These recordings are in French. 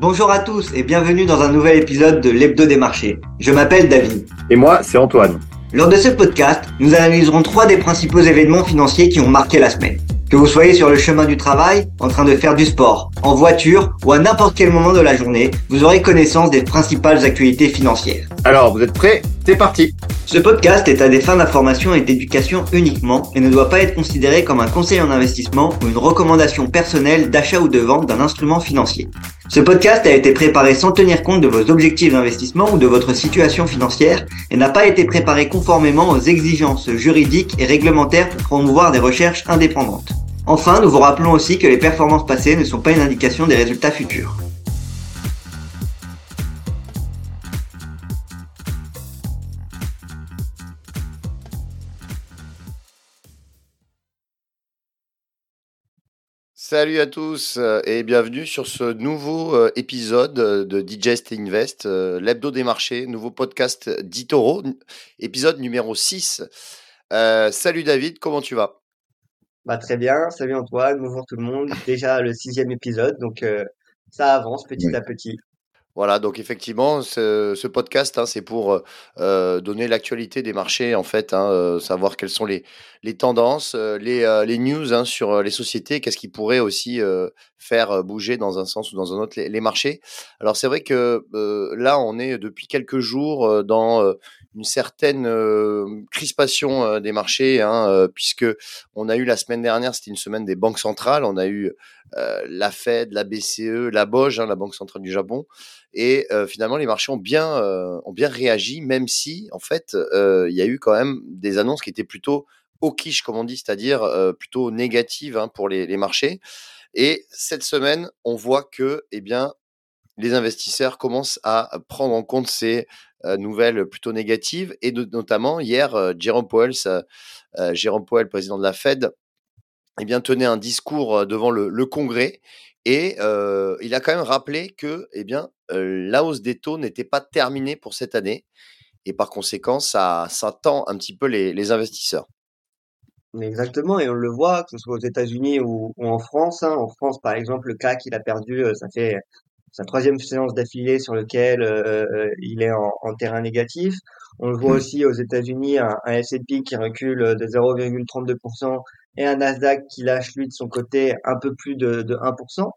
Bonjour à tous et bienvenue dans un nouvel épisode de l'Hebdo des marchés. Je m'appelle David. Et moi, c'est Antoine. Lors de ce podcast, nous analyserons trois des principaux événements financiers qui ont marqué la semaine. Que vous soyez sur le chemin du travail, en train de faire du sport, en voiture ou à n'importe quel moment de la journée, vous aurez connaissance des principales actualités financières. Alors, vous êtes prêts? C'est parti Ce podcast est à des fins d'information et d'éducation uniquement et ne doit pas être considéré comme un conseil en investissement ou une recommandation personnelle d'achat ou de vente d'un instrument financier. Ce podcast a été préparé sans tenir compte de vos objectifs d'investissement ou de votre situation financière et n'a pas été préparé conformément aux exigences juridiques et réglementaires pour promouvoir des recherches indépendantes. Enfin, nous vous rappelons aussi que les performances passées ne sont pas une indication des résultats futurs. Salut à tous euh, et bienvenue sur ce nouveau euh, épisode euh, de Digest Invest, l'hebdo des marchés, nouveau podcast d'Itoro, épisode numéro 6. salut David, comment tu vas? Bah, Très bien, salut Antoine, bonjour tout le monde. Déjà le sixième épisode, donc ça avance petit à petit. Voilà, donc effectivement, ce, podcast, hein, c'est pour euh, donner l'actualité des marchés, en fait, hein, euh, savoir quelles sont les, tendances, euh, les, news hein, sur les sociétés, qu'est-ce qui pourrait aussi faire bouger dans un sens ou dans un autre les, marchés. Alors c'est vrai que là, on est depuis quelques jours dans une certaine crispation des marchés, puisque on a eu la semaine dernière, c'était une semaine des banques centrales, on a eu la Fed, la BCE, la BOJ, la Banque centrale du Japon. Et finalement, les marchés ont bien, ont bien réagi, même si, en fait, il y a eu quand même des annonces qui étaient plutôt quiche, comme on dit, c'est-à-dire plutôt négatives hein, pour les, marchés. Et cette semaine, on voit que, eh bien, les investisseurs commencent à prendre en compte ces nouvelles plutôt négatives. Et notamment, hier, Powell, Jérôme Powell, président de la Fed, eh bien, tenait un discours devant le Congrès et il a quand même rappelé que eh la hausse des taux n'était pas terminée pour cette année. Et par conséquent, ça, ça tend un petit peu les, investisseurs. Exactement, et on le voit, que ce soit aux États-Unis ou, en France. Hein. En France, par exemple, le CAC, il a perdu, ça fait sa troisième séance d'affilée sur lequel il est en, terrain négatif. On le voit mmh. aussi aux États-Unis, un, un S&P qui recule de 0,32% et un Nasdaq qui lâche lui de son côté un peu plus de, de 1%.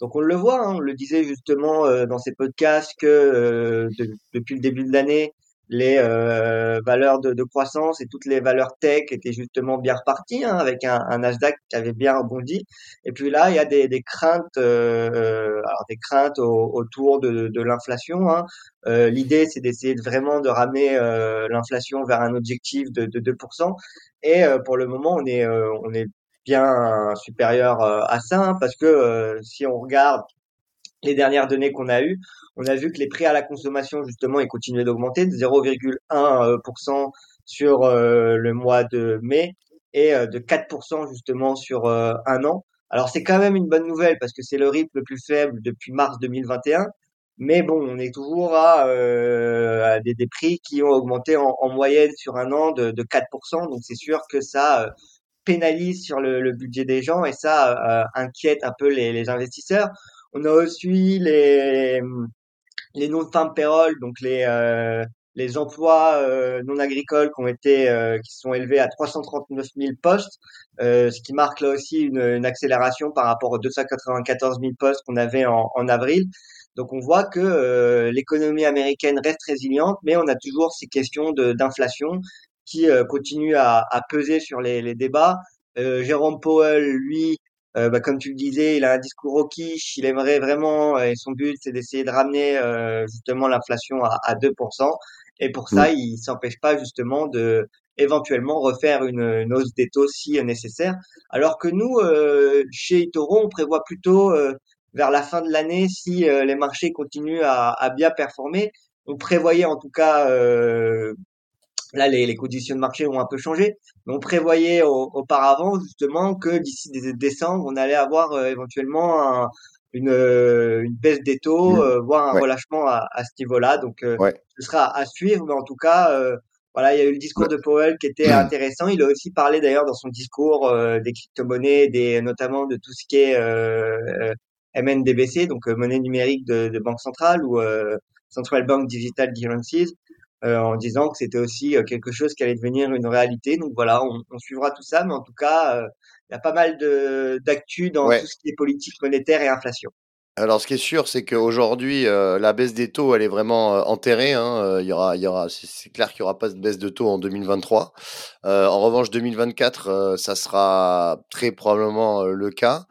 Donc on le voit, hein, on le disait justement euh, dans ces podcasts que euh, depuis le début de l'année, les euh, valeurs de, de, croissance et toutes les valeurs tech étaient justement bien reparties, hein, avec un, un, Nasdaq qui avait bien rebondi. Et puis là, il y a des, des craintes, euh, alors des craintes autour de, de l'inflation. Hein. Euh, L'idée, c'est d'essayer de vraiment de ramener euh, l'inflation vers un objectif de, de 2%. Et euh, pour le moment, on est, on est bien supérieur à ça, hein, parce que si on regarde les dernières données qu'on a eues, on a vu que les prix à la consommation, justement, ils continuaient d'augmenter de 0,1% sur euh, le mois de mai et euh, de 4% justement sur euh, un an. Alors c'est quand même une bonne nouvelle parce que c'est le rythme le plus faible depuis mars 2021. Mais bon, on est toujours à, des, prix qui ont augmenté en, en moyenne sur un an de, de 4%. Donc c'est sûr que ça pénalise sur le, budget des gens et ça inquiète un peu les investisseurs. On a aussi les, les non-farm payroll, donc les, euh, les emplois euh, non agricoles qui ont été euh, qui sont élevés à 339 000 postes, ce qui marque là aussi une, une, accélération par rapport aux 294 000 postes qu'on avait en, en, avril. Donc on voit que l'économie américaine reste résiliente, mais on a toujours ces questions d'inflation qui continuent à, à, peser sur les, les débats. Jérôme Powell, lui, euh, bah, comme tu le disais, il a un discours au quiche, il aimerait vraiment, et son but c'est d'essayer de ramener euh, justement l'inflation à, à 2%. Et pour ça, il s'empêche pas justement de éventuellement refaire une, une, hausse des taux si nécessaire. Alors que nous, euh, chez Itoro, on prévoit plutôt vers la fin de l'année, si les marchés continuent à, à, bien performer, on prévoyait en tout cas Là, les, conditions de marché ont un peu changé. Mais on prévoyait auparavant justement que d'ici décembre, on allait avoir euh, éventuellement une, euh, une, baisse des taux, mmh. euh, voire un relâchement à, ce niveau-là. Donc, ce sera à suivre. Mais en tout cas, voilà, il y a eu le discours de Powell qui était intéressant. Il a aussi parlé d'ailleurs dans son discours des crypto-monnaies, des, notamment de tout ce qui est MNDBC, donc monnaie numérique de, de banque centrale ou Central Bank Digital Currencies, en disant que c'était aussi quelque chose qui allait devenir une réalité. Donc voilà, on, on suivra tout ça, mais en tout cas, il y a pas mal d'actu dans tout ce qui est politique monétaire et inflation. Alors, ce qui est sûr, c'est qu'aujourd'hui, euh, la baisse des taux, elle est vraiment euh, enterrée. Hein. Euh, il y aura, il y aura, c'est clair qu'il n'y aura pas de baisse de taux en 2023. en revanche, 2024, ça sera très probablement le cas.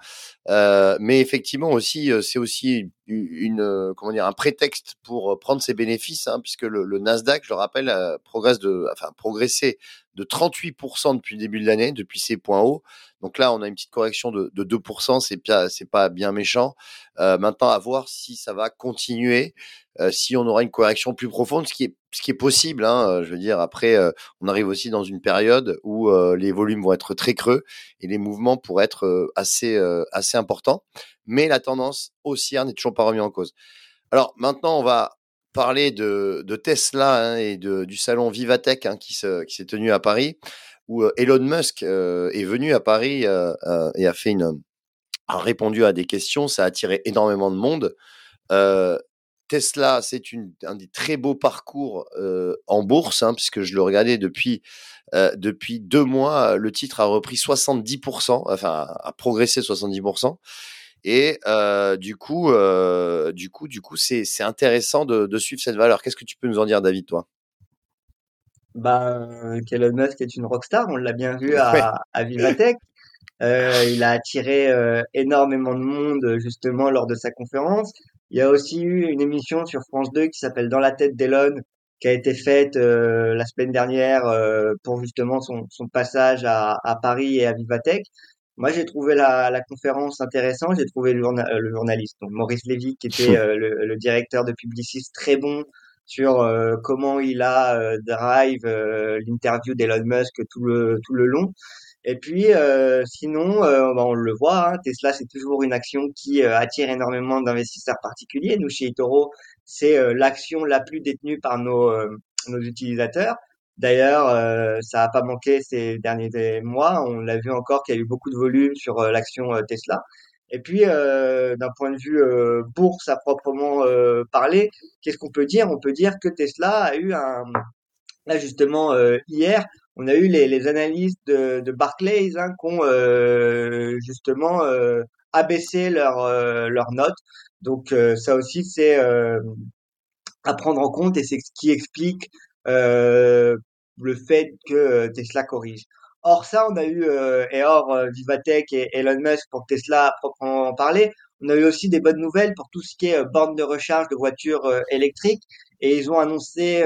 Mais effectivement aussi, c'est aussi une, comment dire, un prétexte pour prendre ses bénéfices, hein, puisque le, le, Nasdaq, je le rappelle, progresse de, enfin, progressé de 38% depuis le début de l'année, depuis ses points hauts. Donc là, on a une petite correction de, de 2%, c'est bien, c'est pas bien méchant. Euh, maintenant, à voir si ça va continuer, euh, si on aura une correction plus profonde, ce qui est, ce qui est possible. Hein, euh, je veux dire, après, euh, on arrive aussi dans une période où euh, les volumes vont être très creux et les mouvements pourraient être assez, assez importants. Mais la tendance haussière n'est toujours pas remise en cause. Alors maintenant, on va parler de, Tesla hein, et du salon Vivatech hein, qui, se, qui s'est tenu à Paris, où Elon Musk est venu à Paris et a fait une a répondu à des questions. Ça a attiré énormément de monde. Tesla, c'est un des très beaux parcours en bourse, hein, puisque je le regardais depuis depuis deux mois. Le titre a repris 70%, enfin a progressé 70%. Et euh, du coup, du coup, du coup, c'est intéressant de, de, suivre cette valeur. Qu'est-ce que tu peux nous en dire, David, toi? Bah, Elon Musk est une rockstar. On l'a bien vu à, à Vivatech. Euh, il a attiré euh, énormément de monde justement lors de sa conférence. Il y a aussi eu une émission sur France 2 qui s'appelle Dans la tête d'Elon, qui a été faite euh, la semaine dernière euh, pour justement son, son passage à, à, Paris et à Vivatech. Moi, j'ai trouvé la, la, conférence intéressante. J'ai trouvé le, le, journaliste, donc Maurice Lévy, qui était euh, le, le, directeur de Publicis, très bon sur euh, comment il a euh, drive l'interview d'Elon Musk tout le tout le long. Et puis, sinon, bah, on le voit, hein, Tesla, c'est toujours une action qui attire énormément d'investisseurs particuliers. Nous, chez Itoro, c'est l'action la plus détenue par nos nos utilisateurs. D'ailleurs, euh, ça n'a pas manqué ces derniers mois. On l'a vu encore qu'il y a eu beaucoup de volume sur euh, l'action euh, Tesla. Et puis, d'un point de vue bourse à proprement parler, qu'est-ce qu'on peut dire? On peut dire que Tesla a eu un... Là, justement, hier, on a eu les, les analystes de, de Barclays hein, qui ont justement abaissé leurs leur notes. Donc, ça aussi, c'est à prendre en compte et c'est ce qui explique euh, le fait que euh, Tesla corrige. Or ça, on a eu, euh, et hors Vivatech et Elon Musk pour Tesla à proprement parler, on a eu aussi des bonnes nouvelles pour tout ce qui est borne de recharge de voitures électriques. Et ils ont annoncé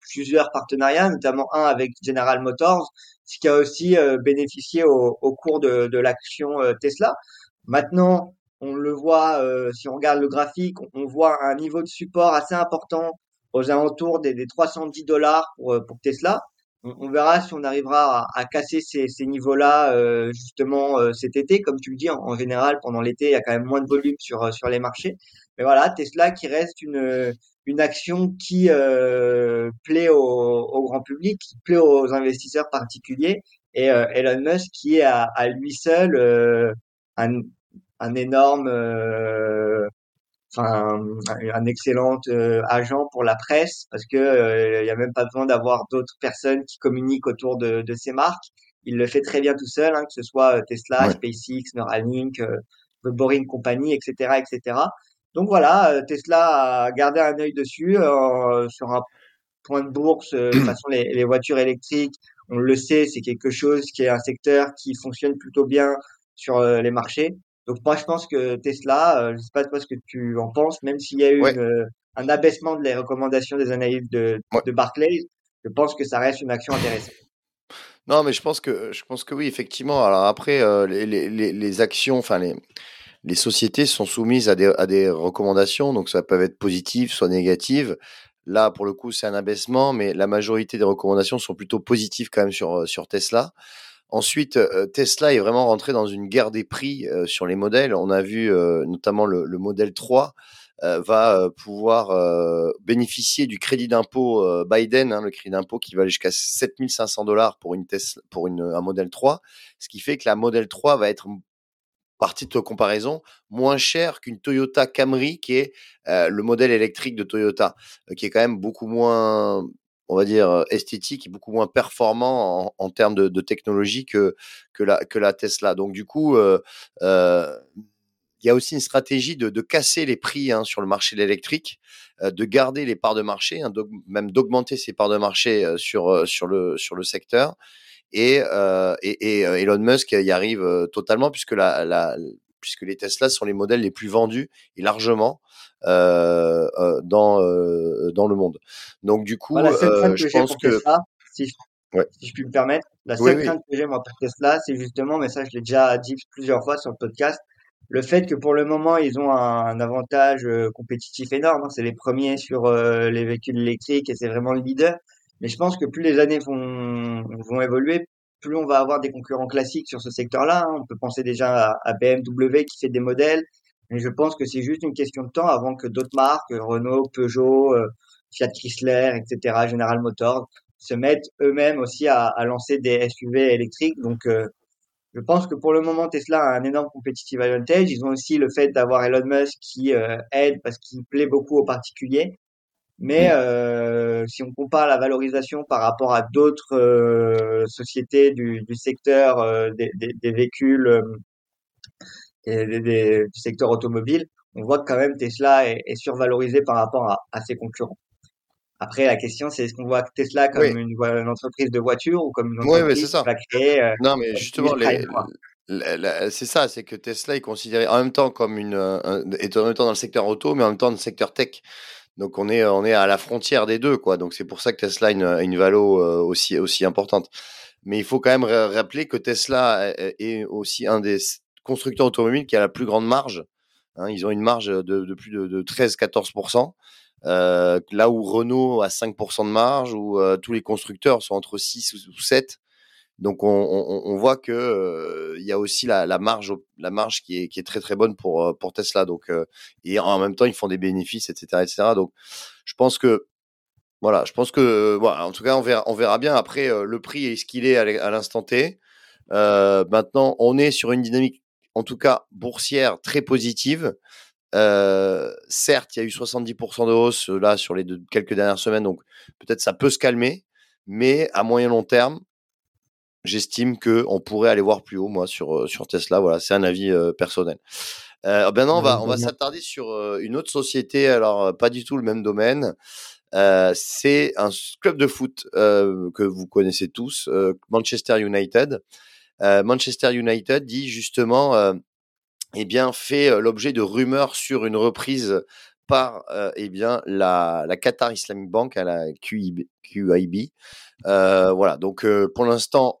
plusieurs partenariats, notamment un avec General Motors, ce qui a aussi bénéficié au, au, cours de, de l'action Tesla. Maintenant, on le voit, si on regarde le graphique, on voit un niveau de support assez important aux alentours des, des 310 dollars pour, euh, pour Tesla. On, verra si on arrivera à, à casser ces, ces niveaux-là euh, justement euh, cet été. Comme tu le dis, en, général, pendant l'été, il y a quand même moins de volume sur sur les marchés. Mais voilà, Tesla qui reste une une action qui plaît au, au, grand public, qui plaît aux investisseurs particuliers, et Elon Musk qui est à, à lui seul un, un énorme enfin un, excellent euh, agent pour la presse parce que euh, il y a même pas besoin d'avoir d'autres personnes qui communiquent autour de, de ces marques. Il le fait très bien tout seul, hein, que ce soit euh, Tesla, SpaceX, Neuralink, The Boring Company, etc., etc. Donc voilà, Tesla a gardé un œil dessus sur un point de bourse. de toute façon, les, les voitures électriques, on le sait, c'est quelque chose qui est un secteur qui fonctionne plutôt bien sur les marchés. Donc moi, je pense que Tesla, euh, je sais pas toi ce que tu en penses, même s'il y a eu euh, un abaissement de les recommandations des analystes de, de Barclays, je pense que ça reste une action intéressante. Non, mais je pense que je pense que oui, effectivement. Alors après, euh, les, les, les, actions, enfin les les sociétés sont soumises à des, recommandations, donc ça peut être positif, soit négative. Là, pour le coup, c'est un abaissement, mais la majorité des recommandations sont plutôt positives quand même sur sur Tesla. Ensuite, Tesla est vraiment rentré dans une guerre des prix sur les modèles. On a vu notamment le, le, modèle 3 va pouvoir bénéficier du crédit d'impôt Biden, hein, le crédit d'impôt qui va aller jusqu'à 7500 dollars pour un modèle 3, ce qui fait que la modèle 3 va être par titre de comparaison, moins cher qu'une Toyota Camry, qui est le modèle électrique de Toyota, qui est quand même beaucoup moins, on va dire, esthétique et beaucoup moins performant en, termes de, technologie que, que, la, Tesla. Donc du coup, il y a aussi une stratégie de, casser les prix hein, sur le marché de l'électrique, de garder les parts de marché, hein, même d'augmenter ses parts de marché sur, sur, le, sur le secteur et, euh, et, et, euh, Elon Musk y arrive euh, totalement puisque la, la, puisque les Tesla sont les modèles les plus vendus et largement euh, euh dans dans le monde. Donc du coup, je pense que Tesla, si, je, si, je, puis me permettre, la seule crainte que j'ai moi pour Tesla, c'est justement, mais ça je l'ai déjà dit plusieurs fois sur le podcast, le fait que pour le moment ils ont un, avantage compétitif énorme. Hein. c'est les premiers sur les véhicules électriques et c'est vraiment le leader. Mais je pense que plus les années vont, vont évoluer, plus on va avoir des concurrents classiques sur ce secteur-là. Hein. On peut penser déjà à, BMW qui fait des modèles. Mais je pense que c'est juste une question de temps avant que d'autres marques, Renault, Peugeot, euh, Fiat Chrysler, etc., General Motors, se mettent eux-mêmes aussi à, à, lancer des SUV électriques. Donc, euh, je pense que pour le moment, Tesla a un énorme competitive advantage. Ils ont aussi le fait d'avoir Elon Musk qui euh, aide parce qu'il plaît beaucoup aux particuliers. Mais euh, si on compare la valorisation par rapport à d'autres euh, sociétés du, du secteur euh, des, des, des, véhicules et des, du secteur automobile, on voit que quand même Tesla est, est survalorisé par rapport à, à, ses concurrents. Après, la question, c'est est-ce qu'on voit Tesla comme une, une, entreprise de voiture ou comme une entreprise oui, ça. qui va créer Non, mais justement, c'est ça, c'est que Tesla est considéré en même temps comme une, est en même temps dans le secteur auto, mais en même temps dans le secteur tech. Donc on est on est à la frontière des deux quoi. Donc c'est pour ça que Tesla a une, une valo euh, aussi aussi importante. Mais il faut quand même rappeler que Tesla est aussi un des constructeurs automobiles qui a la plus grande marge. Hein, ils ont une marge de, plus de, de 13-14%, euh, là où Renault a 5% de marge, où euh, tous les constructeurs sont entre 6 ou 7. Donc on, on, on voit que euh, il y a aussi la, la, marge, la marge qui est, qui est très très bonne pour euh, pour Tesla. Donc euh, et en même temps ils font des bénéfices, etc., etc. Donc je pense que voilà, je pense que voilà, en tout cas on verra, on verra bien après le prix est ce qu'il est à l'instant T. maintenant on est sur une dynamique en tout cas boursière très positive. certes, il y a eu 70% de hausse là sur les deux, quelques dernières semaines, donc peut-être ça peut se calmer, mais à moyen long terme, j'estime que on pourrait aller voir plus haut, moi, sur, euh, sur Tesla. Voilà, c'est un avis euh, personnel. Euh, maintenant, on va, on va s'attarder sur euh, une autre société, alors pas du tout le même domaine. c'est un club de foot que vous connaissez tous, Manchester United. Manchester United dit justement, eh bien, fait l'objet de rumeurs sur une reprise par eh bien la, la Qatar Islamic Bank à la QIB. QIB. voilà, donc pour l'instant,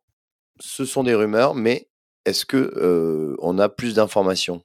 ce sont des rumeurs, mais est-ce que euh, on a plus d'informations?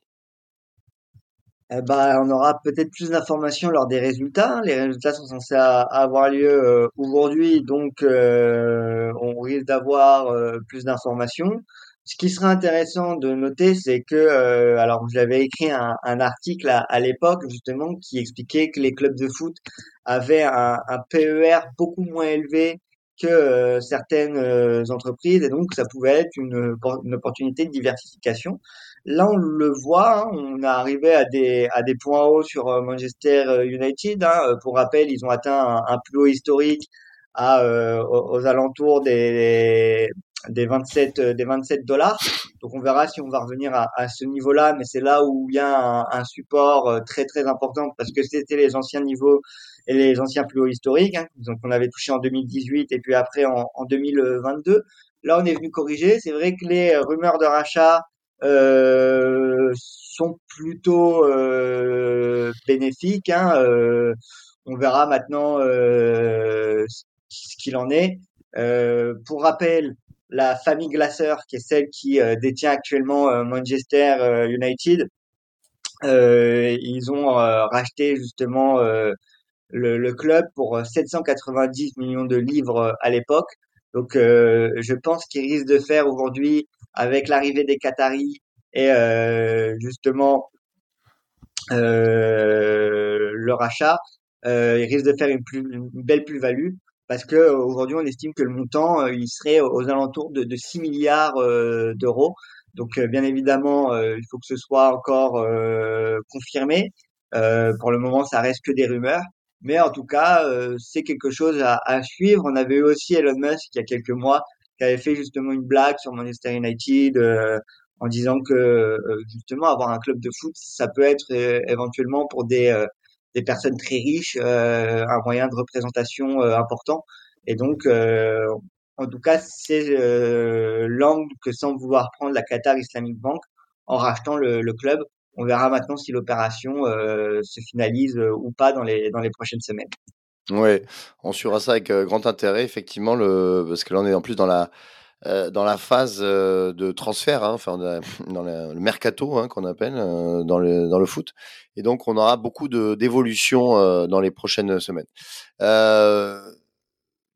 Eh ben, on aura peut-être plus d'informations lors des résultats. Les résultats sont censés avoir lieu euh, aujourd'hui, donc euh, on risque d'avoir plus d'informations. Ce qui serait intéressant de noter, c'est que, alors j'avais écrit un, article à, l'époque justement qui expliquait que les clubs de foot avaient un PER beaucoup moins élevé que euh, certaines euh, entreprises et donc ça pouvait être une, une, opportunité de diversification. Là, on le voit, hein, on est arrivé à des, à des points hauts sur euh, Manchester United. Hein. Pour rappel, ils ont atteint un, plus haut historique à, aux, alentours des, des 27 des 27 dollars. Donc on verra si on va revenir à, à ce niveau-là, mais c'est là où il y a un, un, support très très important parce que c'était les anciens niveaux et les anciens plus hauts historiques, hein, donc on avait touché en 2018 et puis après en, en 2022. Là, on est venu corriger. C'est vrai que les rumeurs de rachat euh, sont plutôt euh, bénéfiques. Hein, euh, on verra maintenant euh, ce qu'il en est. Euh, pour rappel, la famille Glaser, qui est celle qui euh, détient actuellement Manchester United, ils ont racheté justement le, le, club pour 790 euh, millions de livres euh, à l'époque. Donc, euh, je pense qu'il risque de faire aujourd'hui, avec l'arrivée des Qataris et justement le rachat, il risque de faire une, plus, une belle plus-value parce que aujourd'hui on estime que le montant il serait aux alentours de, de 6 milliards d'euros. Donc bien évidemment, il faut que ce soit encore confirmé. pour le moment, ça reste que des rumeurs. Mais en tout cas, c'est quelque chose à, à, suivre. On avait eu aussi Elon Musk il y a quelques mois qui avait fait justement une blague sur Manchester United en disant que justement avoir un club de foot, ça peut être éventuellement pour des des personnes très riches un moyen de représentation important. Et donc, en tout cas, c'est euh, l'angle que semble vouloir prendre la Qatar Islamic Bank en rachetant le, le club. On verra maintenant si l'opération euh, se finalise euh, ou pas dans les, prochaines semaines. Oui, on suivra ça avec euh, grand intérêt, effectivement, le, parce que là, on est en plus dans la, dans la phase de transfert, hein, enfin, dans le mercato hein, qu'on appelle dans, le, dans le foot. Et donc, on aura beaucoup d'évolutions dans les prochaines semaines.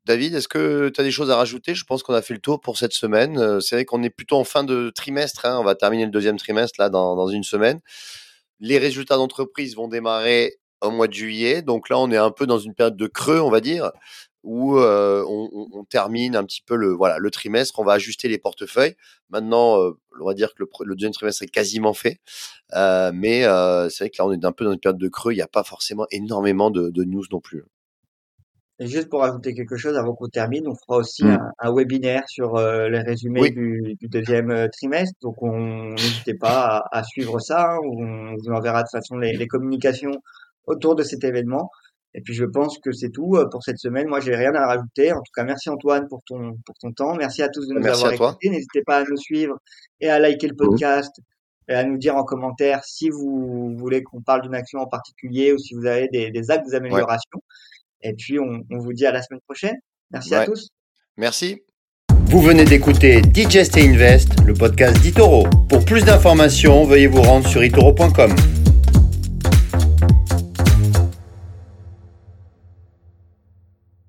David, est-ce que tu as des choses à rajouter? Je pense qu'on a fait le tour pour cette semaine. Euh, c'est vrai qu'on est plutôt en fin de trimestre. Hein. On va terminer le deuxième trimestre là dans, une semaine. Les résultats d'entreprise vont démarrer au mois de juillet. Donc là, on est un peu dans une période de creux, on va dire, où euh, on, termine un petit peu le, voilà, le trimestre. On va ajuster les portefeuilles. Maintenant, euh, on va dire que le, deuxième trimestre est quasiment fait. mais c'est vrai que là, on est un peu dans une période de creux. Il n'y a pas forcément énormément de news non plus. Et juste pour ajouter quelque chose avant qu'on termine, on fera aussi mmh. un, un, webinaire sur euh, les résumés du, du, deuxième euh, trimestre. Donc, on n'hésitez pas à, à, suivre ça. Hein, on vous enverra de toute façon les, les, communications autour de cet événement. Et puis, je pense que c'est tout euh, pour cette semaine. Moi, j'ai rien à rajouter. En tout cas, merci Antoine pour ton pour ton temps. Merci à tous de nous avoir écoutés. N'hésitez pas à nous suivre et à liker le mmh. podcast. Et à nous dire en commentaire si vous voulez qu'on parle d'une action en particulier ou si vous avez des, des actes d'amélioration. Et puis, on, vous dit à la semaine prochaine. Merci à tous. Merci. Vous venez d'écouter Digest et Invest, le podcast d'Itoro. Pour plus d'informations, veuillez vous rendre sur itoro.com.